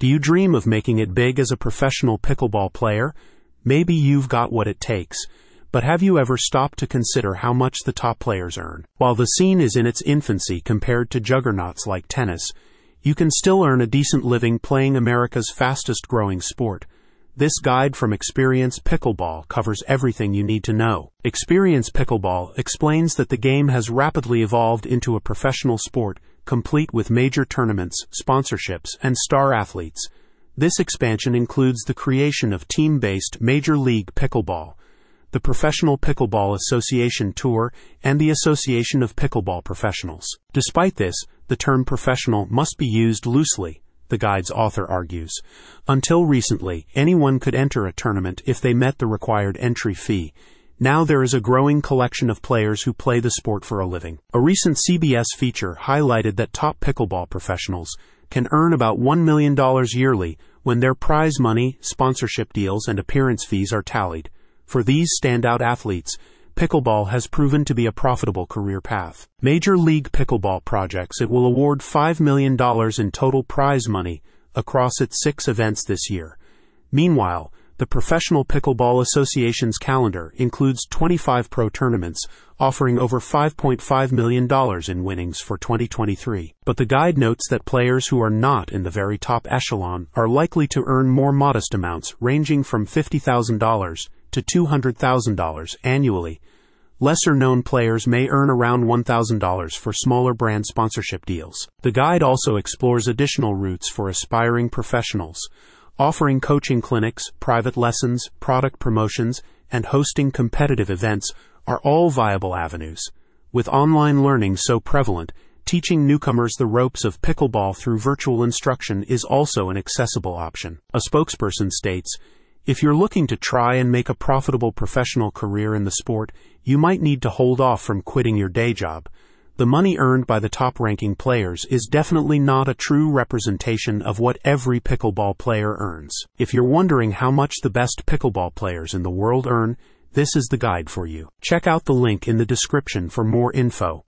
Do you dream of making it big as a professional pickleball player? Maybe you've got what it takes. But have you ever stopped to consider how much the top players earn? While the scene is in its infancy compared to juggernauts like tennis, you can still earn a decent living playing America's fastest growing sport. This guide from Experience Pickleball covers everything you need to know. Experience Pickleball explains that the game has rapidly evolved into a professional sport, complete with major tournaments, sponsorships, and star athletes. This expansion includes the creation of team based Major League Pickleball, the Professional Pickleball Association Tour, and the Association of Pickleball Professionals. Despite this, the term professional must be used loosely, the guide's author argues. Until recently, anyone could enter a tournament if they met the required entry fee. Now there is a growing collection of players who play the sport for a living. A recent CBS feature highlighted that top pickleball professionals can earn about $1 million yearly when their prize money, sponsorship deals, and appearance fees are tallied. For these standout athletes, pickleball has proven to be a profitable career path. Major League Pickleball projects it will award $5 million in total prize money across its six events this year. Meanwhile, the Professional Pickleball Association's calendar includes 25 pro tournaments, offering over $5.5 million in winnings for 2023. But the guide notes that players who are not in the very top echelon are likely to earn more modest amounts, ranging from $50,000 to $200,000 annually. Lesser known players may earn around $1,000 for smaller brand sponsorship deals. The guide also explores additional routes for aspiring professionals offering coaching clinics, private lessons, product promotions, and hosting competitive events are all viable avenues. With online learning so prevalent, teaching newcomers the ropes of pickleball through virtual instruction is also an accessible option. A spokesperson states, if you're looking to try and make a profitable professional career in the sport, you might need to hold off from quitting your day job the money earned by the top ranking players is definitely not a true representation of what every pickleball player earns. If you're wondering how much the best pickleball players in the world earn, this is the guide for you. Check out the link in the description for more info.